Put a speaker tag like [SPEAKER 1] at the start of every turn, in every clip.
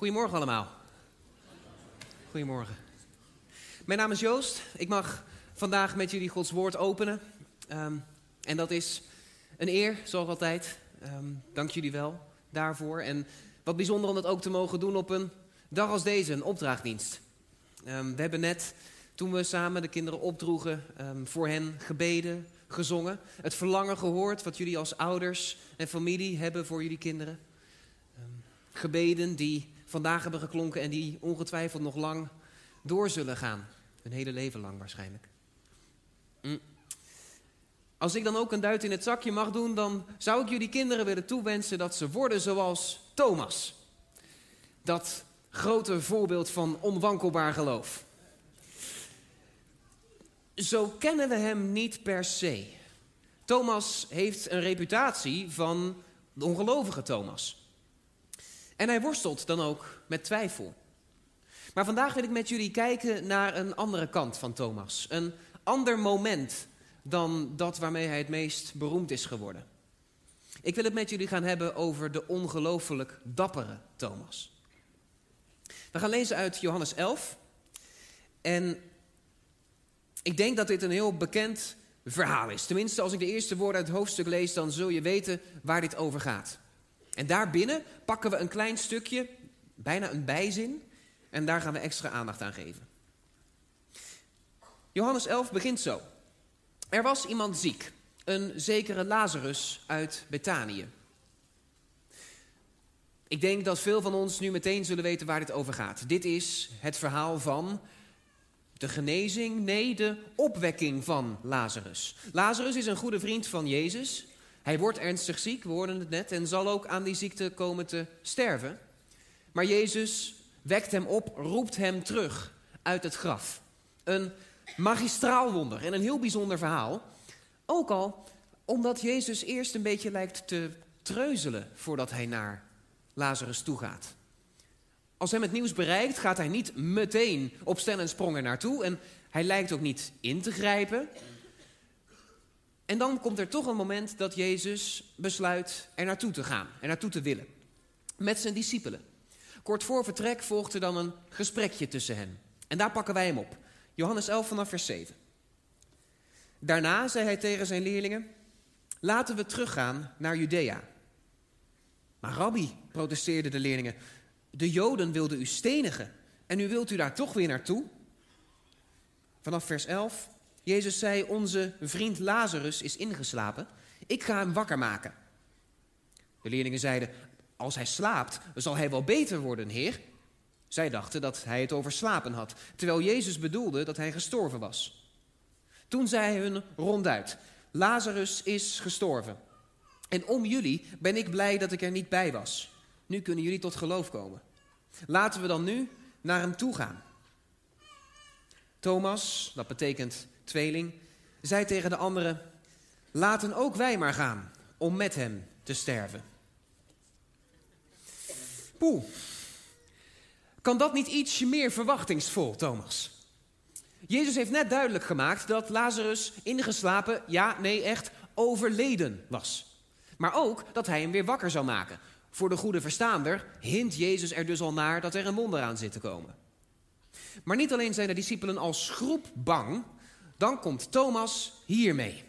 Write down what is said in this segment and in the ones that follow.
[SPEAKER 1] Goedemorgen allemaal. Goedemorgen. Mijn naam is Joost. Ik mag vandaag met jullie Gods woord openen. Ehm, en dat is een eer, zoals altijd. Ehm, dank jullie wel daarvoor. En wat bijzonder om dat ook te mogen doen op een dag als deze, een opdrachtdienst. Ehm, we hebben net, toen we samen de kinderen opdroegen, voor hen gebeden, gezongen. Het verlangen gehoord wat jullie als ouders en familie hebben voor jullie kinderen. gebeden die vandaag hebben geklonken en die ongetwijfeld nog lang door zullen gaan. Een hele leven lang waarschijnlijk. Mm. Als ik dan ook een duit in het zakje mag doen, dan zou ik jullie kinderen willen toewensen dat ze worden zoals Thomas. Dat grote voorbeeld van onwankelbaar geloof. Zo kennen we hem niet per se. Thomas heeft een reputatie van de ongelovige Thomas. En hij worstelt dan ook met twijfel. Maar vandaag wil ik met jullie kijken naar een andere kant van Thomas. Een ander moment dan dat waarmee hij het meest beroemd is geworden. Ik wil het met jullie gaan hebben over de ongelooflijk dappere Thomas. We gaan lezen uit Johannes 11. En ik denk dat dit een heel bekend verhaal is. Tenminste, als ik de eerste woorden uit het hoofdstuk lees, dan zul je weten waar dit over gaat. En daarbinnen pakken we een klein stukje, bijna een bijzin, en daar gaan we extra aandacht aan geven. Johannes 11 begint zo. Er was iemand ziek, een zekere Lazarus uit Betanië. Ik denk dat veel van ons nu meteen zullen weten waar dit over gaat. Dit is het verhaal van de genezing, nee, de opwekking van Lazarus. Lazarus is een goede vriend van Jezus. Hij wordt ernstig ziek, we hoorden het net, en zal ook aan die ziekte komen te sterven. Maar Jezus wekt hem op, roept hem terug uit het graf. Een magistraal wonder en een heel bijzonder verhaal. Ook al omdat Jezus eerst een beetje lijkt te treuzelen voordat hij naar Lazarus toe gaat. Als hem het nieuws bereikt, gaat hij niet meteen op stel en sprong er naartoe. En hij lijkt ook niet in te grijpen. En dan komt er toch een moment dat Jezus besluit er naartoe te gaan, er naartoe te willen. Met zijn discipelen. Kort voor vertrek volgt er dan een gesprekje tussen hen. En daar pakken wij hem op. Johannes 11 vanaf vers 7. Daarna zei hij tegen zijn leerlingen: Laten we teruggaan naar Judea. Maar rabbi, protesteerden de leerlingen, de Joden wilden u stenigen en nu wilt u daar toch weer naartoe? Vanaf vers 11. Jezus zei, onze vriend Lazarus is ingeslapen. Ik ga hem wakker maken. De leerlingen zeiden, als hij slaapt, zal hij wel beter worden, heer. Zij dachten dat hij het over slapen had, terwijl Jezus bedoelde dat hij gestorven was. Toen zei hij hun ronduit, Lazarus is gestorven. En om jullie ben ik blij dat ik er niet bij was. Nu kunnen jullie tot geloof komen. Laten we dan nu naar hem toe gaan. Thomas, dat betekent tweeling, zei tegen de anderen: Laten ook wij maar gaan om met hem te sterven. Poeh, kan dat niet ietsje meer verwachtingsvol, Thomas? Jezus heeft net duidelijk gemaakt dat Lazarus ingeslapen, ja, nee, echt overleden was. Maar ook dat hij hem weer wakker zou maken. Voor de goede verstaander hint Jezus er dus al naar dat er een wonder aan zit te komen. Maar niet alleen zijn de discipelen als groep bang, dan komt Thomas hiermee.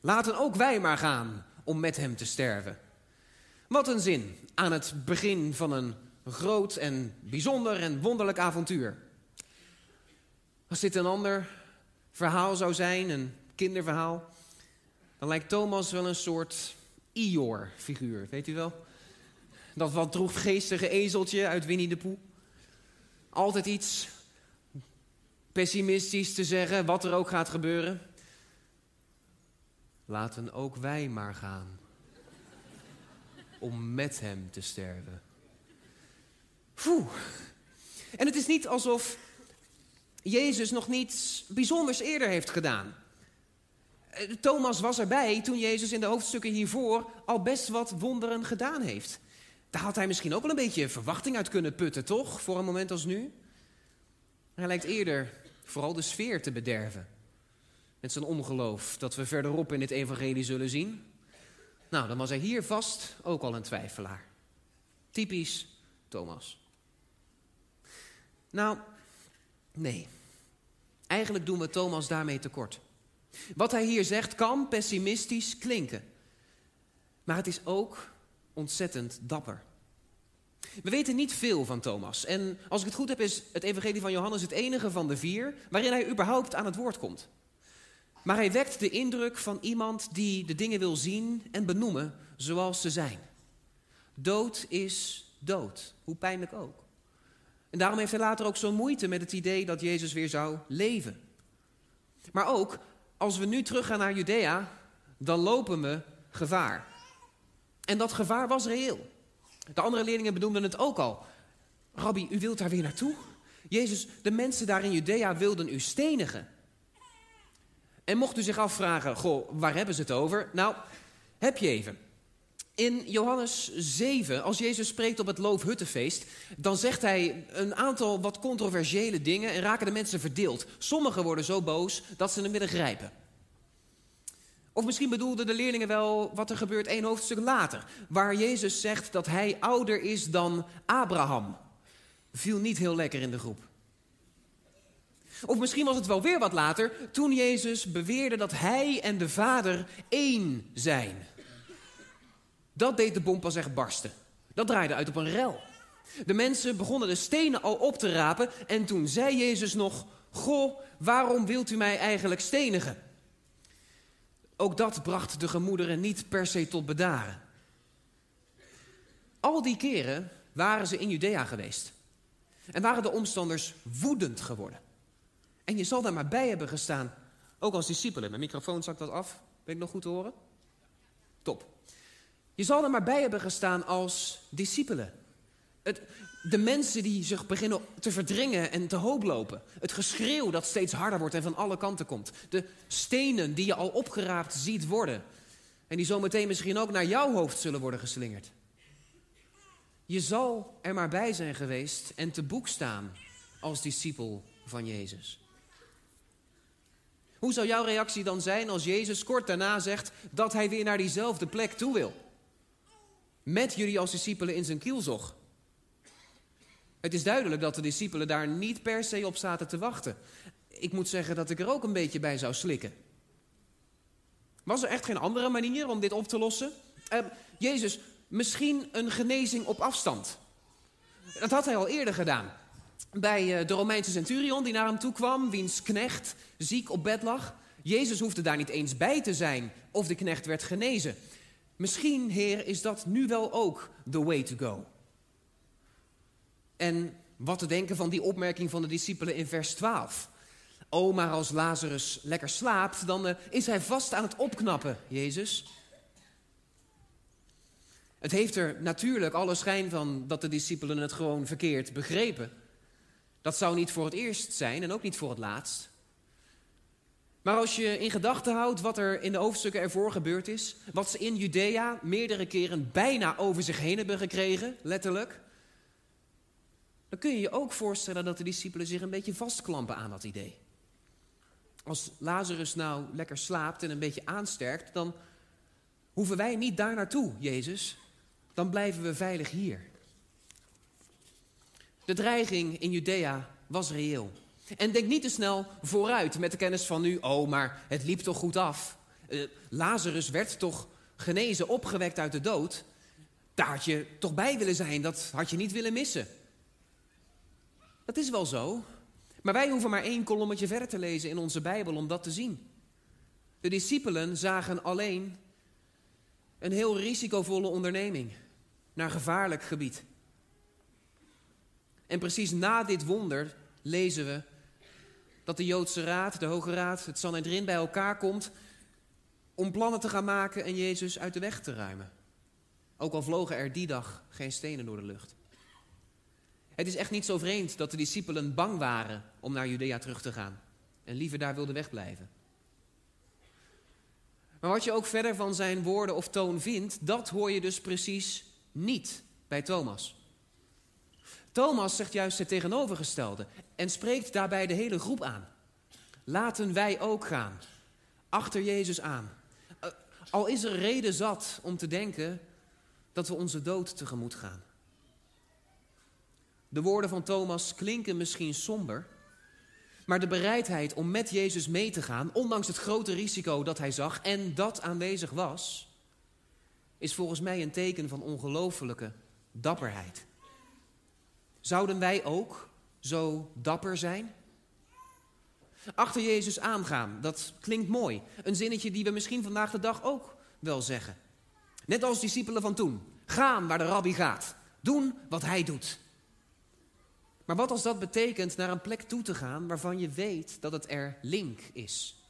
[SPEAKER 1] Laten ook wij maar gaan om met hem te sterven. Wat een zin aan het begin van een groot en bijzonder en wonderlijk avontuur. Als dit een ander verhaal zou zijn, een kinderverhaal, dan lijkt Thomas wel een soort Ior-figuur, weet u wel? Dat wat droefgeestige ezeltje uit Winnie de Poe. Altijd iets pessimistisch te zeggen, wat er ook gaat gebeuren. Laten ook wij maar gaan. Om met hem te sterven. Poeh. En het is niet alsof Jezus nog niets bijzonders eerder heeft gedaan. Eh, Thomas was erbij toen Jezus in de hoofdstukken hiervoor al best wat wonderen gedaan heeft. Daar had hij misschien ook wel een beetje verwachting uit kunnen putten, toch? Voor een moment als nu. Hij lijkt eerder vooral de sfeer te bederven. Met zijn ongeloof dat we verderop in het evangelie zullen zien. Nou, dan was hij hier vast ook al een twijfelaar. Typisch Thomas. Nou, nee. Eigenlijk doen we Thomas daarmee tekort. Wat hij hier zegt kan pessimistisch klinken. Maar het is ook ontzettend dapper. We weten niet veel van Thomas. En als ik het goed heb, is het Evangelie van Johannes het enige van de vier waarin hij überhaupt aan het woord komt. Maar hij wekt de indruk van iemand die de dingen wil zien en benoemen zoals ze zijn. Dood is dood, hoe pijnlijk ook. En daarom heeft hij later ook zo moeite met het idee dat Jezus weer zou leven. Maar ook, als we nu teruggaan naar Judea, dan lopen we gevaar. En dat gevaar was reëel. De andere leerlingen benoemden het ook al. Rabbi, u wilt daar weer naartoe? Jezus, de mensen daar in Judea wilden u stenigen. En mocht u zich afvragen, goh, waar hebben ze het over? Nou, heb je even. In Johannes 7, als Jezus spreekt op het Loofhuttenfeest, dan zegt hij een aantal wat controversiële dingen en raken de mensen verdeeld. Sommigen worden zo boos dat ze hem willen grijpen. Of misschien bedoelden de leerlingen wel wat er gebeurt één hoofdstuk later, waar Jezus zegt dat hij ouder is dan Abraham. Viel niet heel lekker in de groep. Of misschien was het wel weer wat later, toen Jezus beweerde dat hij en de Vader één zijn. Dat deed de bom pas echt barsten. Dat draaide uit op een rel. De mensen begonnen de stenen al op te rapen en toen zei Jezus nog: Goh, waarom wilt u mij eigenlijk stenigen? Ook dat bracht de gemoederen niet per se tot bedaren. Al die keren waren ze in Judea geweest. En waren de omstanders woedend geworden. En je zal daar maar bij hebben gestaan, ook als discipelen. Mijn microfoon zakt wat af. Ben ik nog goed te horen? Top. Je zal er maar bij hebben gestaan als discipelen. Het, de mensen die zich beginnen te verdringen en te hoop lopen. Het geschreeuw dat steeds harder wordt en van alle kanten komt. De stenen die je al opgeraapt ziet worden. En die zometeen misschien ook naar jouw hoofd zullen worden geslingerd. Je zal er maar bij zijn geweest en te boek staan als discipel van Jezus. Hoe zou jouw reactie dan zijn als Jezus kort daarna zegt dat hij weer naar diezelfde plek toe wil? Met jullie als discipelen in zijn kielzog. Het is duidelijk dat de discipelen daar niet per se op zaten te wachten. Ik moet zeggen dat ik er ook een beetje bij zou slikken. Was er echt geen andere manier om dit op te lossen? Uh, Jezus, misschien een genezing op afstand. Dat had hij al eerder gedaan. Bij eh, de Romeinse centurion die naar hem toe kwam, wiens knecht ziek op bed lag. Jezus hoefde daar niet eens bij te zijn of de knecht werd genezen. Misschien, Heer, is dat nu wel ook the way to go. En wat te denken van die opmerking van de discipelen in vers 12. Oh, maar als Lazarus lekker slaapt, dan uh, is hij vast aan het opknappen, Jezus. Het heeft er natuurlijk alle schijn van dat de discipelen het gewoon verkeerd begrepen. Dat zou niet voor het eerst zijn en ook niet voor het laatst. Maar als je in gedachten houdt wat er in de hoofdstukken ervoor gebeurd is, wat ze in Judea meerdere keren bijna over zich heen hebben gekregen, letterlijk, dan kun je je ook voorstellen dat de discipelen zich een beetje vastklampen aan dat idee. Als Lazarus nou lekker slaapt en een beetje aansterkt, dan hoeven wij niet daar naartoe, Jezus. Dan blijven we veilig hier. De dreiging in Judea was reëel. En denk niet te snel vooruit met de kennis van nu, oh, maar het liep toch goed af. Uh, Lazarus werd toch genezen, opgewekt uit de dood. Daar had je toch bij willen zijn, dat had je niet willen missen. Dat is wel zo. Maar wij hoeven maar één kolommetje verder te lezen in onze Bijbel om dat te zien. De discipelen zagen alleen een heel risicovolle onderneming naar gevaarlijk gebied. En precies na dit wonder lezen we dat de Joodse Raad, de Hoge Raad, het Sanhedrin bij elkaar komt om plannen te gaan maken en Jezus uit de weg te ruimen. Ook al vlogen er die dag geen stenen door de lucht. Het is echt niet zo vreemd dat de discipelen bang waren om naar Judea terug te gaan en liever daar wilden wegblijven. Maar wat je ook verder van zijn woorden of toon vindt, dat hoor je dus precies niet bij Thomas. Thomas zegt juist het tegenovergestelde en spreekt daarbij de hele groep aan. Laten wij ook gaan, achter Jezus aan. Eh, al is er reden zat om te denken dat we onze dood tegemoet gaan. De woorden van Thomas klinken misschien somber, maar de bereidheid om met Jezus mee te gaan, ondanks het grote risico dat hij zag en dat aanwezig was, is volgens mij een teken van ongelofelijke dapperheid. Zouden wij ook zo dapper zijn? Achter Jezus aangaan, dat klinkt mooi. Een zinnetje die we misschien vandaag de dag ook wel zeggen. Net als discipelen van toen. Gaan waar de rabbi gaat. Doen wat hij doet. Maar wat als dat betekent naar een plek toe te gaan waarvan je weet dat het er link is?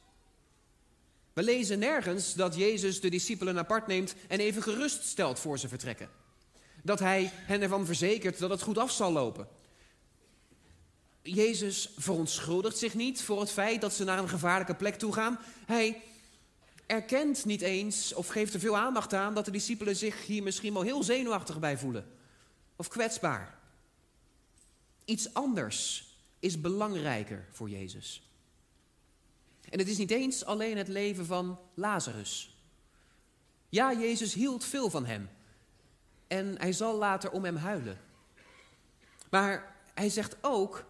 [SPEAKER 1] We lezen nergens dat Jezus de discipelen apart neemt en even gerust stelt voor ze vertrekken. Dat hij hen ervan verzekert dat het goed af zal lopen. Jezus verontschuldigt zich niet voor het feit dat ze naar een gevaarlijke plek toe gaan. Hij erkent niet eens of geeft er veel aandacht aan dat de discipelen zich hier misschien wel heel zenuwachtig bij voelen. Of kwetsbaar. Iets anders is belangrijker voor Jezus. En het is niet eens alleen het leven van Lazarus. Ja, Jezus hield veel van hem. En hij zal later om hem huilen. Maar hij zegt ook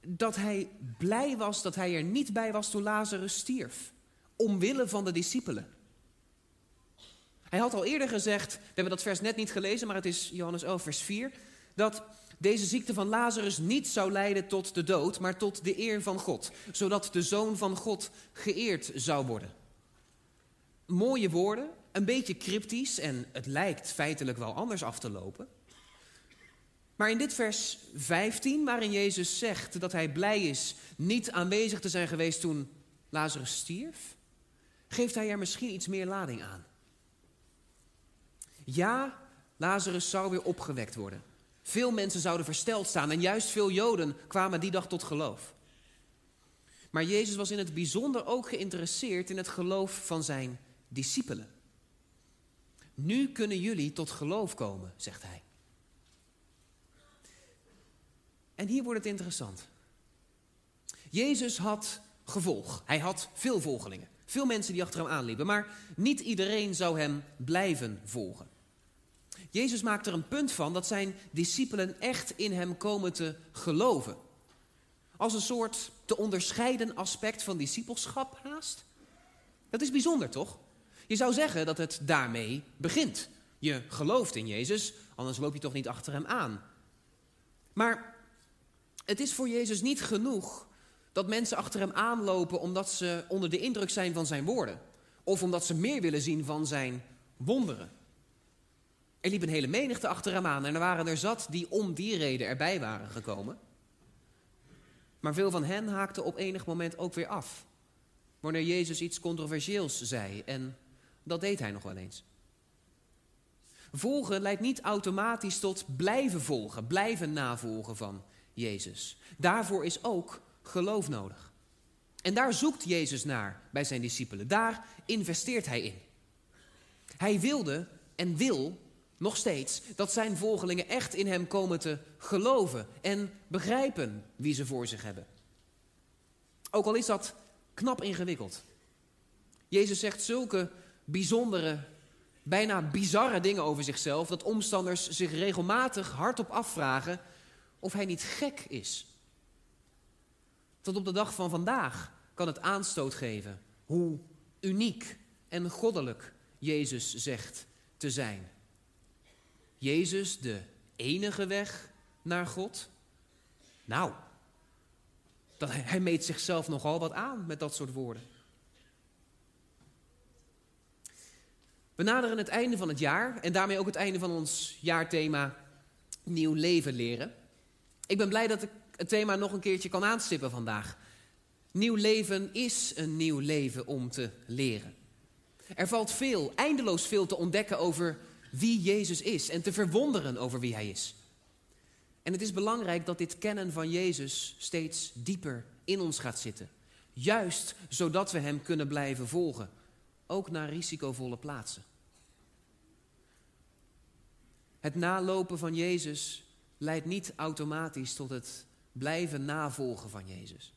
[SPEAKER 1] dat hij blij was dat hij er niet bij was toen Lazarus stierf. Omwille van de discipelen. Hij had al eerder gezegd, we hebben dat vers net niet gelezen, maar het is Johannes 11, vers 4, dat deze ziekte van Lazarus niet zou leiden tot de dood, maar tot de eer van God, zodat de zoon van God geëerd zou worden. Mooie woorden, een beetje cryptisch en het lijkt feitelijk wel anders af te lopen. Maar in dit vers 15, waarin Jezus zegt dat hij blij is niet aanwezig te zijn geweest toen Lazarus stierf, geeft hij er misschien iets meer lading aan. Ja, Lazarus zou weer opgewekt worden. Veel mensen zouden versteld staan en juist veel Joden kwamen die dag tot geloof. Maar Jezus was in het bijzonder ook geïnteresseerd in het geloof van zijn discipelen. Nu kunnen jullie tot geloof komen, zegt hij. En hier wordt het interessant. Jezus had gevolg. Hij had veel volgelingen. Veel mensen die achter hem aanliepen. Maar niet iedereen zou hem blijven volgen. Jezus maakt er een punt van dat zijn discipelen echt in hem komen te geloven. Als een soort te onderscheiden aspect van discipelschap haast. Dat is bijzonder toch? Je zou zeggen dat het daarmee begint. Je gelooft in Jezus, anders loop je toch niet achter hem aan. Maar het is voor Jezus niet genoeg dat mensen achter hem aanlopen omdat ze onder de indruk zijn van zijn woorden. Of omdat ze meer willen zien van zijn wonderen. Er liep een hele menigte achter hem aan en er waren er zat die om die reden erbij waren gekomen. Maar veel van hen haakten op enig moment ook weer af. Wanneer Jezus iets controversieels zei en dat deed hij nog wel eens. Volgen leidt niet automatisch tot blijven volgen, blijven navolgen van Jezus. Daarvoor is ook geloof nodig. En daar zoekt Jezus naar bij zijn discipelen. Daar investeert hij in. Hij wilde en wil nog steeds dat zijn volgelingen echt in hem komen te geloven en begrijpen wie ze voor zich hebben. Ook al is dat knap ingewikkeld. Jezus zegt zulke bijzondere, bijna bizarre dingen over zichzelf dat omstanders zich regelmatig hardop afvragen of hij niet gek is. Tot op de dag van vandaag kan het aanstoot geven hoe uniek en goddelijk Jezus zegt te zijn. Jezus de enige weg naar God? Nou, dat, hij meet zichzelf nogal wat aan met dat soort woorden. We naderen het einde van het jaar en daarmee ook het einde van ons jaarthema Nieuw leven leren. Ik ben blij dat ik het thema nog een keertje kan aanstippen vandaag. Nieuw leven is een nieuw leven om te leren. Er valt veel, eindeloos veel te ontdekken over wie Jezus is en te verwonderen over wie Hij is. En het is belangrijk dat dit kennen van Jezus steeds dieper in ons gaat zitten. Juist zodat we Hem kunnen blijven volgen, ook naar risicovolle plaatsen. Het nalopen van Jezus leidt niet automatisch tot het blijven navolgen van Jezus.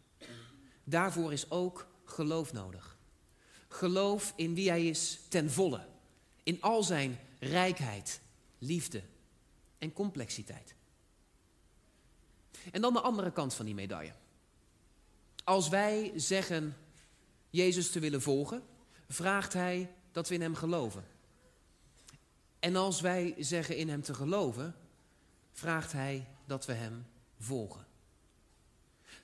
[SPEAKER 1] Daarvoor is ook geloof nodig. Geloof in wie Hij is ten volle, in al zijn rijkheid, liefde en complexiteit. En dan de andere kant van die medaille. Als wij zeggen Jezus te willen volgen, vraagt Hij dat we in Hem geloven. En als wij zeggen in Hem te geloven, vraagt Hij dat we Hem volgen.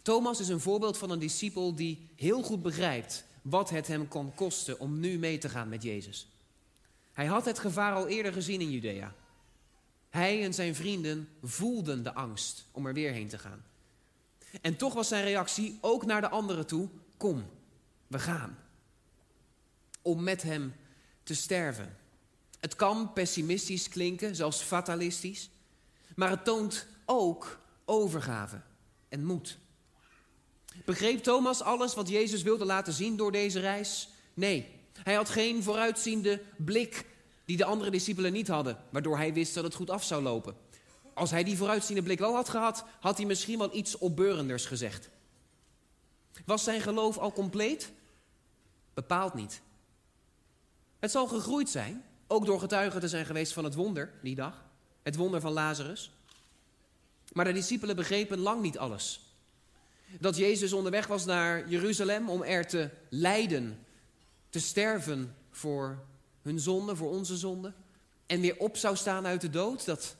[SPEAKER 1] Thomas is een voorbeeld van een discipel die heel goed begrijpt wat het hem kon kosten om nu mee te gaan met Jezus. Hij had het gevaar al eerder gezien in Judea. Hij en zijn vrienden voelden de angst om er weer heen te gaan. En toch was zijn reactie ook naar de anderen toe: Kom, we gaan. Om met hem te sterven. Het kan pessimistisch klinken, zelfs fatalistisch, maar het toont ook overgave en moed. Begreep Thomas alles wat Jezus wilde laten zien door deze reis? Nee, hij had geen vooruitziende blik die de andere discipelen niet hadden, waardoor hij wist dat het goed af zou lopen. Als hij die vooruitziende blik wel had gehad, had hij misschien wel iets opbeurenders gezegd. Was zijn geloof al compleet? Bepaald niet. Het zal gegroeid zijn, ook door getuigen te zijn geweest van het wonder die dag, het wonder van Lazarus. Maar de discipelen begrepen lang niet alles. Dat Jezus onderweg was naar Jeruzalem om er te lijden, te sterven voor hun zonde, voor onze zonde. En weer op zou staan uit de dood, dat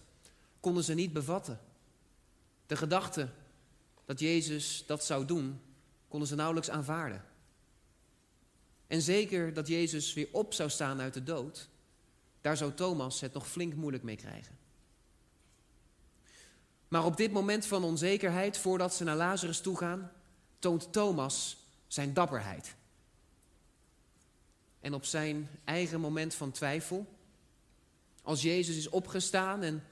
[SPEAKER 1] konden ze niet bevatten. De gedachte dat Jezus dat zou doen, konden ze nauwelijks aanvaarden. En zeker dat Jezus weer op zou staan uit de dood, daar zou Thomas het nog flink moeilijk mee krijgen. Maar op dit moment van onzekerheid, voordat ze naar Lazarus toe gaan, toont Thomas zijn dapperheid. En op zijn eigen moment van twijfel, als Jezus is opgestaan en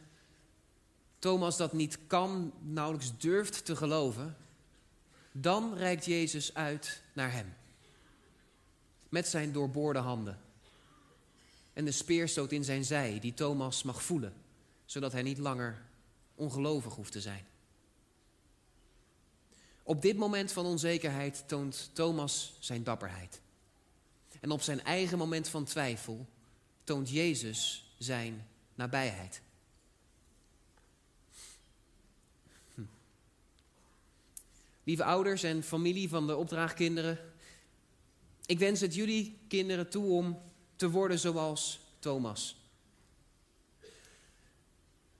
[SPEAKER 1] Thomas dat niet kan, nauwelijks durft te geloven, dan reikt Jezus uit naar hem. Met zijn doorboorde handen. En de speerstoot in zijn zij, die Thomas mag voelen, zodat hij niet langer ongelovig hoeft te zijn. Op dit moment van onzekerheid toont Thomas zijn dapperheid. En op zijn eigen moment van twijfel toont Jezus zijn nabijheid. Hm. Lieve ouders en familie van de opdraagkinderen, ik wens het jullie kinderen toe om te worden zoals Thomas.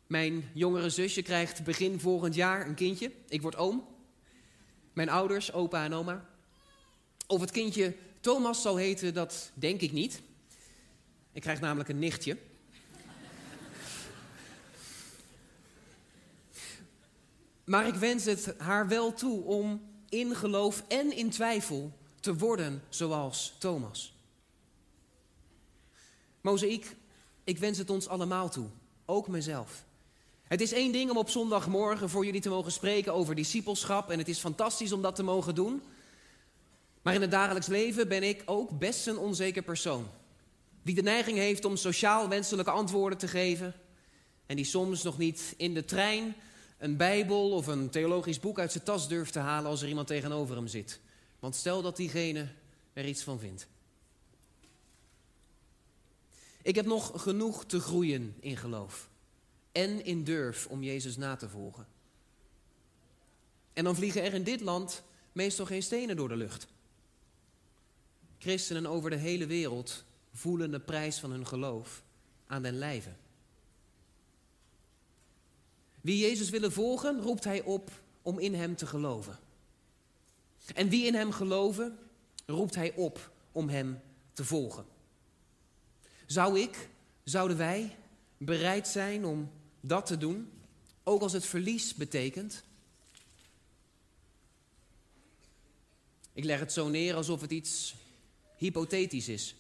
[SPEAKER 1] Mijn jongere zusje krijgt begin volgend jaar een kindje. Ik word oom. Mijn ouders, opa en oma. Of het kindje Thomas zal heten, dat denk ik niet. Ik krijg namelijk een nichtje. Maar ik wens het haar wel toe om in geloof en in twijfel te worden zoals Thomas. Mozaïek, ik wens het ons allemaal toe, ook mezelf. Het is één ding om op zondagmorgen voor jullie te mogen spreken over discipelschap en het is fantastisch om dat te mogen doen. Maar in het dagelijks leven ben ik ook best een onzeker persoon. Die de neiging heeft om sociaal wenselijke antwoorden te geven. En die soms nog niet in de trein een Bijbel of een theologisch boek uit zijn tas durft te halen als er iemand tegenover hem zit. Want stel dat diegene er iets van vindt. Ik heb nog genoeg te groeien in geloof en in durf om Jezus na te volgen. En dan vliegen er in dit land meestal geen stenen door de lucht. Christenen over de hele wereld voelen de prijs van hun geloof aan den lijve. Wie Jezus willen volgen, roept hij op om in hem te geloven. En wie in hem geloven, roept hij op om hem te volgen. Zou ik, zouden wij bereid zijn om dat te doen, ook als het verlies betekent? Ik leg het zo neer alsof het iets hypothetisch is.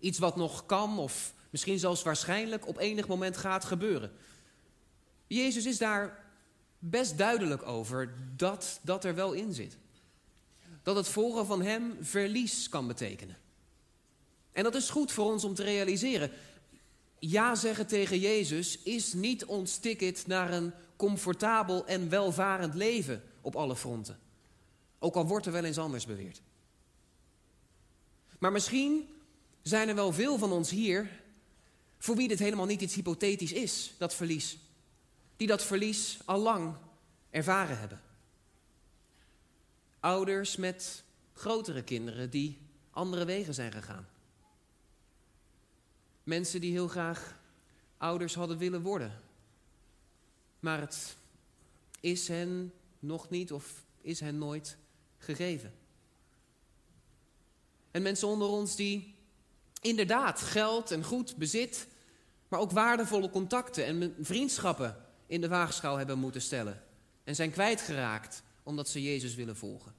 [SPEAKER 1] Iets wat nog kan of misschien zelfs waarschijnlijk op enig moment gaat gebeuren. Jezus is daar best duidelijk over dat dat er wel in zit. Dat het volgen van Hem verlies kan betekenen. En dat is goed voor ons om te realiseren. Ja zeggen tegen Jezus is niet ons ticket naar een comfortabel en welvarend leven op alle fronten. Ook al wordt er wel eens anders beweerd. Maar misschien zijn er wel veel van ons hier voor wie dit helemaal niet iets hypothetisch is, dat verlies. Die dat verlies al lang ervaren hebben. Ouders met grotere kinderen die andere wegen zijn gegaan. Mensen die heel graag ouders hadden willen worden. Maar het is hen nog niet of is hen nooit gegeven. En mensen onder ons die inderdaad geld en goed bezit, maar ook waardevolle contacten en vriendschappen in de waagschaal hebben moeten stellen. En zijn kwijtgeraakt omdat ze Jezus willen volgen.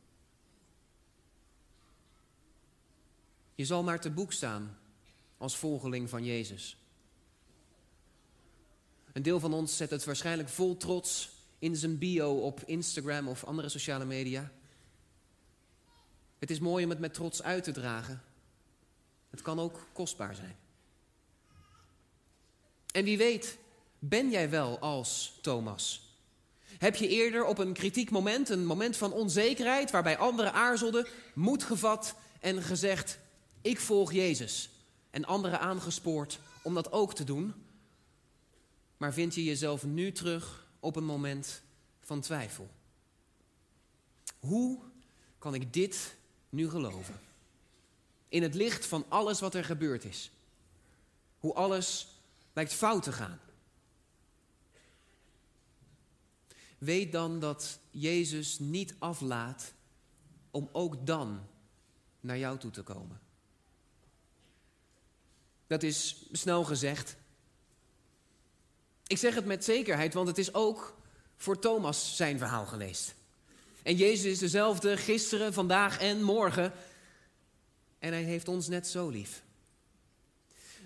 [SPEAKER 1] Je zal maar te boek staan als volgeling van Jezus. Een deel van ons zet het waarschijnlijk vol trots in zijn bio op Instagram of andere sociale media. Het is mooi om het met trots uit te dragen. Het kan ook kostbaar zijn. En wie weet, ben jij wel als Thomas? Heb je eerder op een kritiek moment, een moment van onzekerheid, waarbij anderen aarzelden, moed gevat en gezegd: Ik volg Jezus. En anderen aangespoord om dat ook te doen? Maar vind je jezelf nu terug op een moment van twijfel? Hoe kan ik dit nu geloven? In het licht van alles wat er gebeurd is. Hoe alles lijkt fout te gaan. Weet dan dat Jezus niet aflaat om ook dan naar jou toe te komen. Dat is snel gezegd. Ik zeg het met zekerheid, want het is ook voor Thomas zijn verhaal geweest. En Jezus is dezelfde gisteren, vandaag en morgen. En hij heeft ons net zo lief.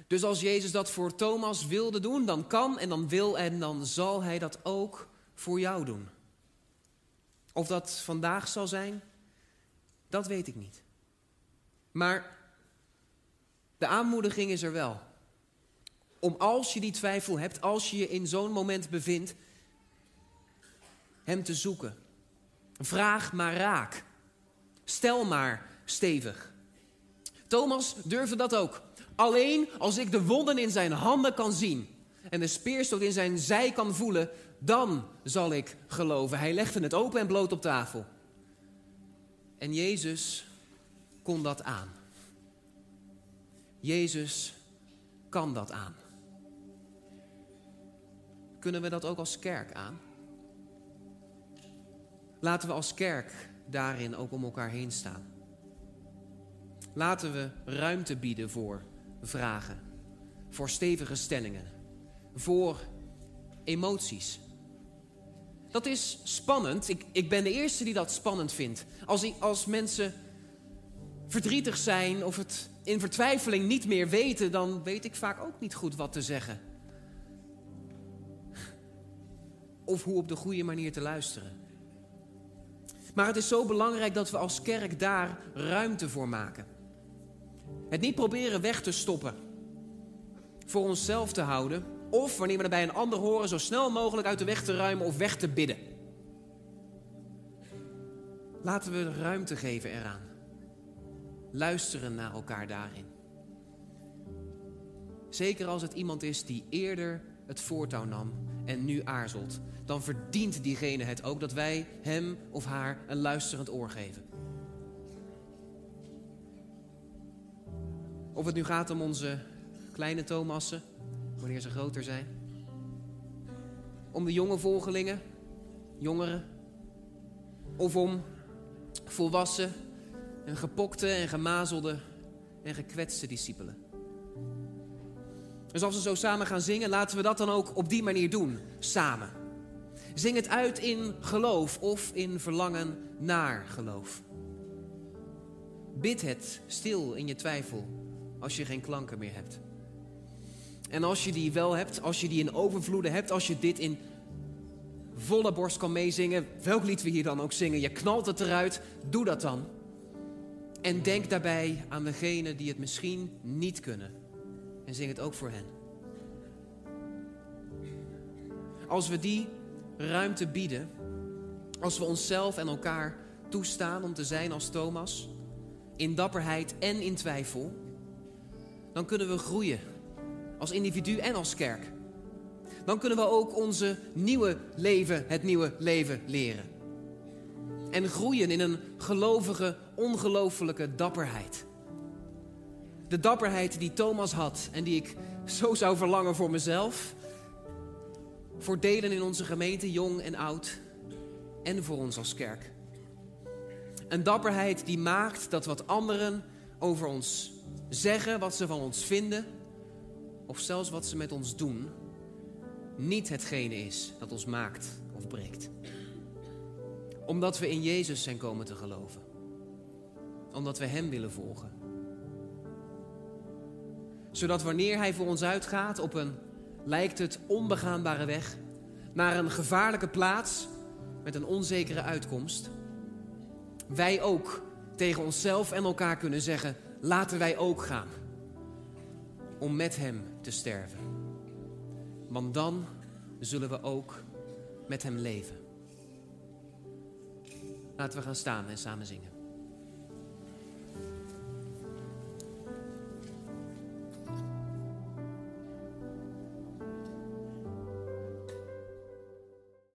[SPEAKER 1] Dus als Jezus dat voor Thomas wilde doen, dan kan en dan wil en dan zal hij dat ook voor jou doen. Of dat vandaag zal zijn, dat weet ik niet. Maar de aanmoediging is er wel. Om als je die twijfel hebt, als je je in zo'n moment bevindt, Hem te zoeken. Vraag maar raak. Stel maar stevig. Thomas durfde dat ook. Alleen als ik de wonden in zijn handen kan zien en de speerstoot in zijn zij kan voelen, dan zal ik geloven. Hij legde het open en bloot op tafel. En Jezus kon dat aan. Jezus kan dat aan. Kunnen we dat ook als kerk aan? Laten we als kerk daarin ook om elkaar heen staan. Laten we ruimte bieden voor vragen, voor stevige stellingen, voor emoties. Dat is spannend. Ik, ik ben de eerste die dat spannend vindt. Als, als mensen verdrietig zijn of het in vertwijfeling niet meer weten, dan weet ik vaak ook niet goed wat te zeggen. Of hoe op de goede manier te luisteren. Maar het is zo belangrijk dat we als kerk daar ruimte voor maken. Het niet proberen weg te stoppen. Voor onszelf te houden. Of wanneer we er bij een ander horen, zo snel mogelijk uit de weg te ruimen of weg te bidden. Laten we ruimte geven eraan. Luisteren naar elkaar daarin. Zeker als het iemand is die eerder het voortouw nam en nu aarzelt, dan verdient diegene het ook dat wij hem of haar een luisterend oor geven. Of het nu gaat om onze kleine Thomassen, wanneer ze groter zijn. Om de jonge volgelingen, jongeren. Of om volwassen en gepokte en gemazelde en gekwetste discipelen. Dus als we zo samen gaan zingen, laten we dat dan ook op die manier doen, samen. Zing het uit in geloof of in verlangen naar geloof. Bid het stil in je twijfel als je geen klanken meer hebt. En als je die wel hebt, als je die in overvloeden hebt, als je dit in volle borst kan meezingen, welk lied we hier dan ook zingen, je knalt het eruit, doe dat dan. En denk daarbij aan degenen die het misschien niet kunnen. En zing het ook voor hen. Als we die ruimte bieden, als we onszelf en elkaar toestaan om te zijn als Thomas, in dapperheid en in twijfel, dan kunnen we groeien als individu en als kerk. dan kunnen we ook onze nieuwe leven, het nieuwe leven leren. En groeien in een gelovige, ongelooflijke dapperheid. De dapperheid die Thomas had en die ik zo zou verlangen voor mezelf. Voor delen in onze gemeente, jong en oud. En voor ons als kerk. Een dapperheid die maakt dat wat anderen over ons zeggen, wat ze van ons vinden, of zelfs wat ze met ons doen, niet hetgene is dat ons maakt of breekt. Omdat we in Jezus zijn komen te geloven. Omdat we Hem willen volgen. Zodat wanneer Hij voor ons uitgaat op een, lijkt het, onbegaanbare weg, naar een gevaarlijke plaats met een onzekere uitkomst, wij ook tegen onszelf en elkaar kunnen zeggen: laten wij ook gaan. Om met Hem te sterven. Want dan zullen we ook met Hem leven. Laten we gaan staan en samen zingen.